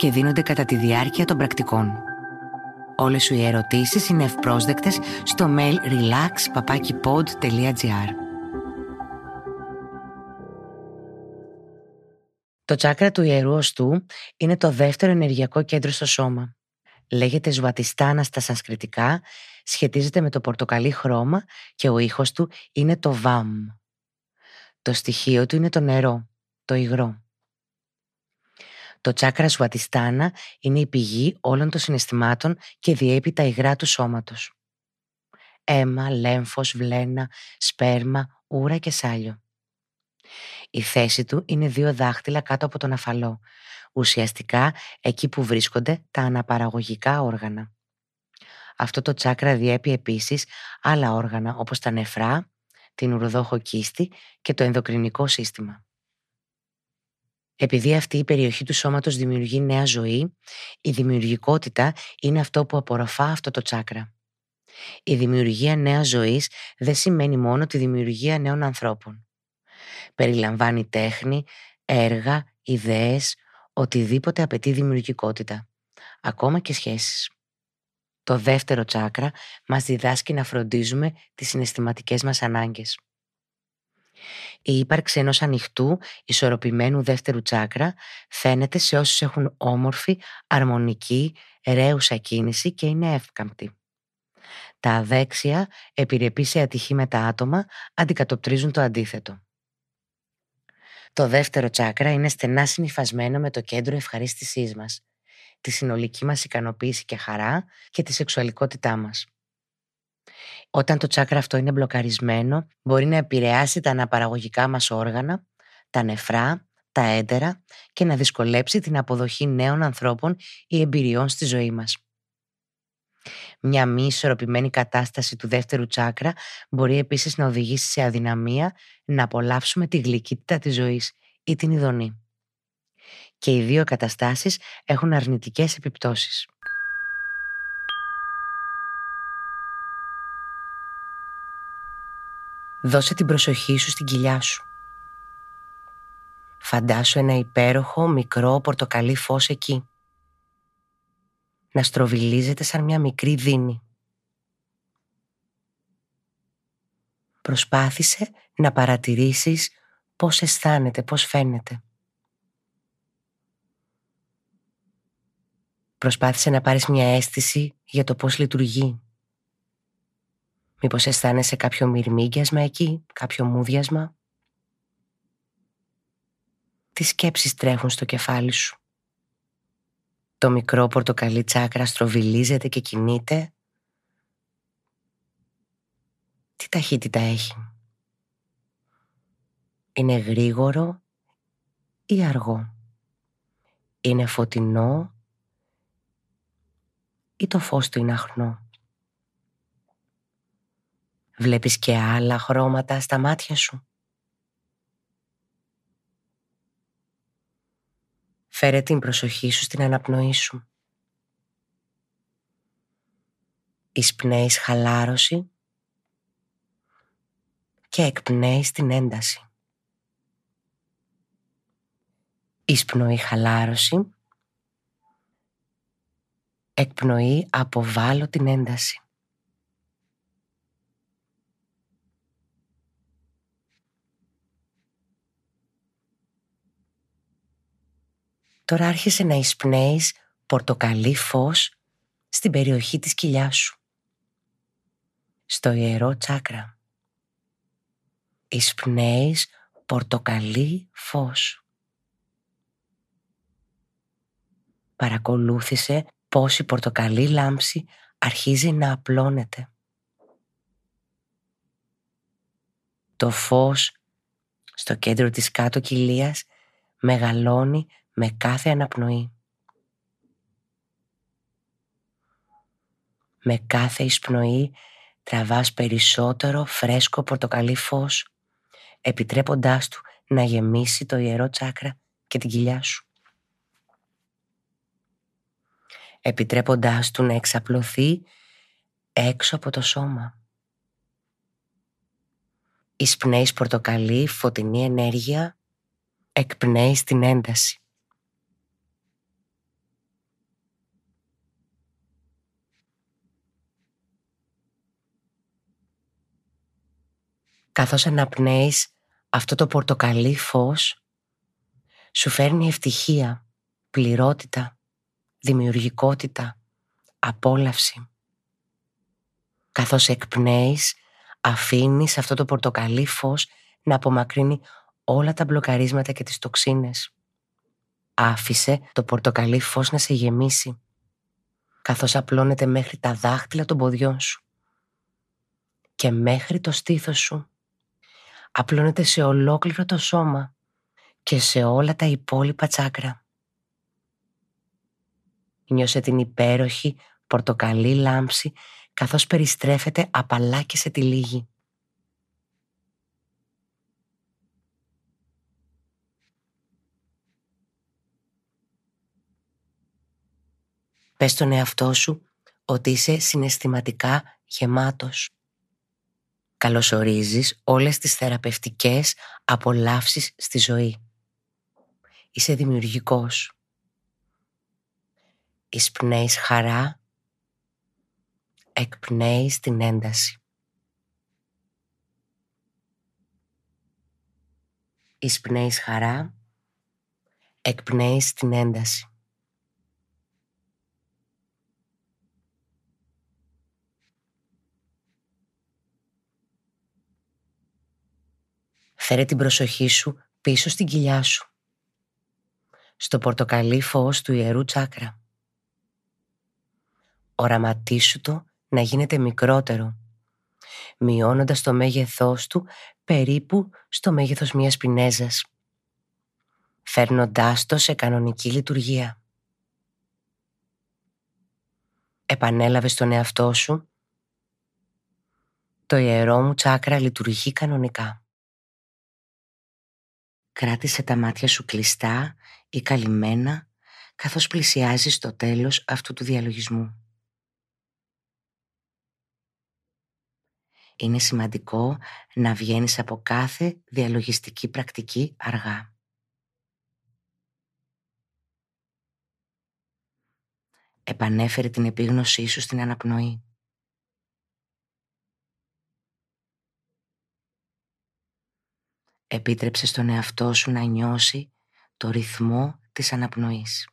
και δίνονται κατά τη διάρκεια των πρακτικών. Όλες σου οι ερωτήσεις είναι ευπρόσδεκτες στο mail relax.papakipod.gr Το τσάκρα του ιερού οστού είναι το δεύτερο ενεργειακό κέντρο στο σώμα. Λέγεται Ζουατιστάνα στα σανσκριτικά, σχετίζεται με το πορτοκαλί χρώμα και ο ήχος του είναι το βαμ. Το στοιχείο του είναι το νερό, το υγρό. Το τσάκρα Σουατιστάνα είναι η πηγή όλων των συναισθημάτων και διέπει τα υγρά του σώματος. Αίμα, λέμφος, βλένα, σπέρμα, ούρα και σάλιο. Η θέση του είναι δύο δάχτυλα κάτω από τον αφαλό, ουσιαστικά εκεί που βρίσκονται τα αναπαραγωγικά όργανα. Αυτό το τσάκρα διέπει επίσης άλλα όργανα όπως τα νεφρά, την ουροδόχο κίστη και το ενδοκρινικό σύστημα. Επειδή αυτή η περιοχή του σώματος δημιουργεί νέα ζωή, η δημιουργικότητα είναι αυτό που απορροφά αυτό το τσάκρα. Η δημιουργία νέας ζωής δεν σημαίνει μόνο τη δημιουργία νέων ανθρώπων. Περιλαμβάνει τέχνη, έργα, ιδέες, οτιδήποτε απαιτεί δημιουργικότητα, ακόμα και σχέσεις. Το δεύτερο τσάκρα μας διδάσκει να φροντίζουμε τις συναισθηματικές μας ανάγκες. Η ύπαρξη ενός ανοιχτού, ισορροπημένου δεύτερου τσάκρα φαίνεται σε όσους έχουν όμορφη, αρμονική, ρέουσα κίνηση και είναι εύκαμπτη. Τα αδέξια, επιρρεπή σε ατυχήματα άτομα, αντικατοπτρίζουν το αντίθετο. Το δεύτερο τσάκρα είναι στενά συνυφασμένο με το κέντρο ευχαρίστησής μας, τη συνολική μας ικανοποίηση και χαρά και τη σεξουαλικότητά μας. Όταν το τσάκρα αυτό είναι μπλοκαρισμένο, μπορεί να επηρεάσει τα αναπαραγωγικά μας όργανα, τα νεφρά, τα έντερα και να δυσκολέψει την αποδοχή νέων ανθρώπων ή εμπειριών στη ζωή μας. Μια μη ισορροπημένη κατάσταση του δεύτερου τσάκρα μπορεί επίσης να οδηγήσει σε αδυναμία να απολαύσουμε τη γλυκύτητα της ζωής ή την ειδονή. Και οι δύο καταστάσεις έχουν αρνητικές επιπτώσεις. Δώσε την προσοχή σου στην κοιλιά σου. Φαντάσου ένα υπέροχο μικρό πορτοκαλί φως εκεί. Να στροβιλίζεται σαν μια μικρή δίνη. Προσπάθησε να παρατηρήσεις πώς αισθάνεται, πώς φαίνεται. Προσπάθησε να πάρεις μια αίσθηση για το πώς λειτουργεί. Μήπως αισθάνεσαι κάποιο μυρμήγκιασμα εκεί, κάποιο μούδιασμα. Τι σκέψεις τρέχουν στο κεφάλι σου; Το μικρό πορτοκαλί τσάκρα στροβιλίζεται και κινείται; Τι ταχύτητα έχει; Είναι γρήγορο ή αργό; Είναι φωτεινό ή το φως του είναι αχνό; Βλέπεις και άλλα χρώματα στα μάτια σου; Φέρε την προσοχή σου στην αναπνοή σου. Εισπνέεις χαλάρωση και εκπνέεις την ένταση. Εισπνοή χαλάρωση, εκπνοή αποβάλλω την ένταση. Τώρα άρχισε να εισπνέεις πορτοκαλί φως στην περιοχή της κοιλιάς σου. Στο ιερό τσάκρα. Εισπνέεις πορτοκαλί φως. Παρακολούθησε πώς η πορτοκαλί λάμψη αρχίζει να απλώνεται. Το φως στο κέντρο της κάτω κοιλίας μεγαλώνει με κάθε αναπνοή. Με κάθε εισπνοή τραβάς περισσότερο φρέσκο πορτοκαλί φως, επιτρέποντάς του να γεμίσει το ιερό τσάκρα και την κοιλιά σου. Επιτρέποντάς του να εξαπλωθεί έξω από το σώμα. Εισπνέεις πορτοκαλί, φωτεινή ενέργεια, εκπνέεις την ένταση. Καθώς αναπνέεις αυτό το πορτοκαλί φως, σου φέρνει ευτυχία, πληρότητα, δημιουργικότητα, απόλαυση. Καθώς εκπνέεις, αφήνεις αυτό το πορτοκαλί φως να απομακρύνει όλα τα μπλοκαρίσματα και τις τοξίνες. Άφησε το πορτοκαλί φως να σε γεμίσει, καθώς απλώνεται μέχρι τα δάχτυλα των ποδιών σου και μέχρι το στήθος σου. Απλώνεται σε ολόκληρο το σώμα και σε όλα τα υπόλοιπα τσάκρα. Νιώσε την υπέροχη πορτοκαλί λάμψη καθώς περιστρέφεται απαλά και σε τη λίγη. Πες στον εαυτό σου ότι είσαι συναισθηματικά γεμάτος. Καλωσορίζεις όλες τις θεραπευτικές απολαύσεις στη ζωή. Είσαι δημιουργικός. Εισπνέεις χαρά, εκπνέεις την ένταση. Εισπνέεις χαρά, εκπνέεις την ένταση. Φέρε την προσοχή σου πίσω στην κοιλιά σου. Στο πορτοκαλί φως του ιερού τσάκρα. Οραματίσου το να γίνεται μικρότερο, μειώνοντας το μέγεθός του περίπου στο μέγεθος μιας πινέζας, φέρνοντάς το σε κανονική λειτουργία. Επανέλαβες στον εαυτό σου το ιερό μου τσάκρα λειτουργεί κανονικά. Κράτησε τα μάτια σου κλειστά ή καλυμμένα καθώς πλησιάζεις το τέλος αυτού του διαλογισμού. Είναι σημαντικό να βγαίνεις από κάθε διαλογιστική πρακτική αργά. Επανέφερε την επίγνωσή σου στην αναπνοή. Επίτρεψε στον εαυτό σου να νιώσει το ρυθμό της αναπνοής.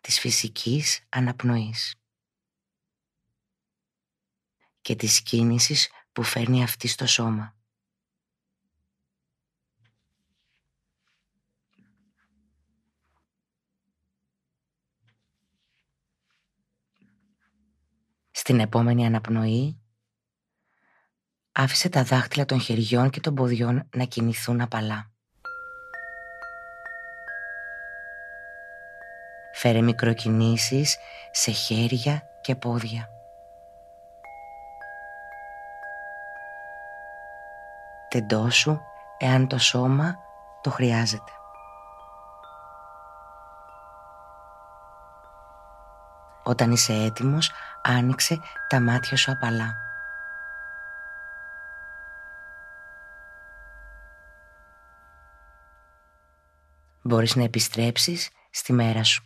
Της φυσικής αναπνοής. Και της κίνησης που φέρνει αυτή στο σώμα. Στην επόμενη αναπνοή άφησε τα δάχτυλα των χεριών και των ποδιών να κινηθούν απαλά. Φέρε μικροκινήσεις σε χέρια και πόδια. Τεντώσου εάν το σώμα το χρειάζεται. Όταν είσαι έτοιμος, άνοιξε τα μάτια σου απαλά. Μπορείς να επιστρέψεις στη μέρα σου.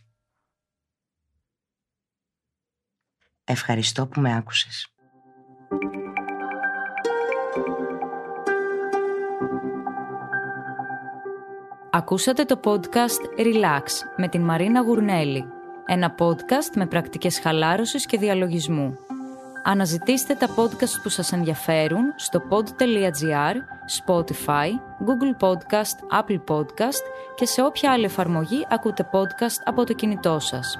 Ευχαριστώ που με άκουσες. Ακούσατε το podcast Relax με την Μαρίνα Γουρνέλη. Ένα podcast με πρακτικές χαλάρωσης και διαλογισμού. Αναζητήστε τα podcast που σας ενδιαφέρουν στο pod.gr, Spotify, Google Podcast, Apple Podcast και σε όποια άλλη εφαρμογή ακούτε podcast από το κινητό σας.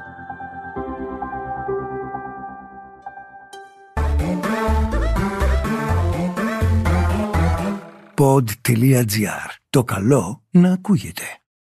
Pod.gr. Το καλό να ακούγεται.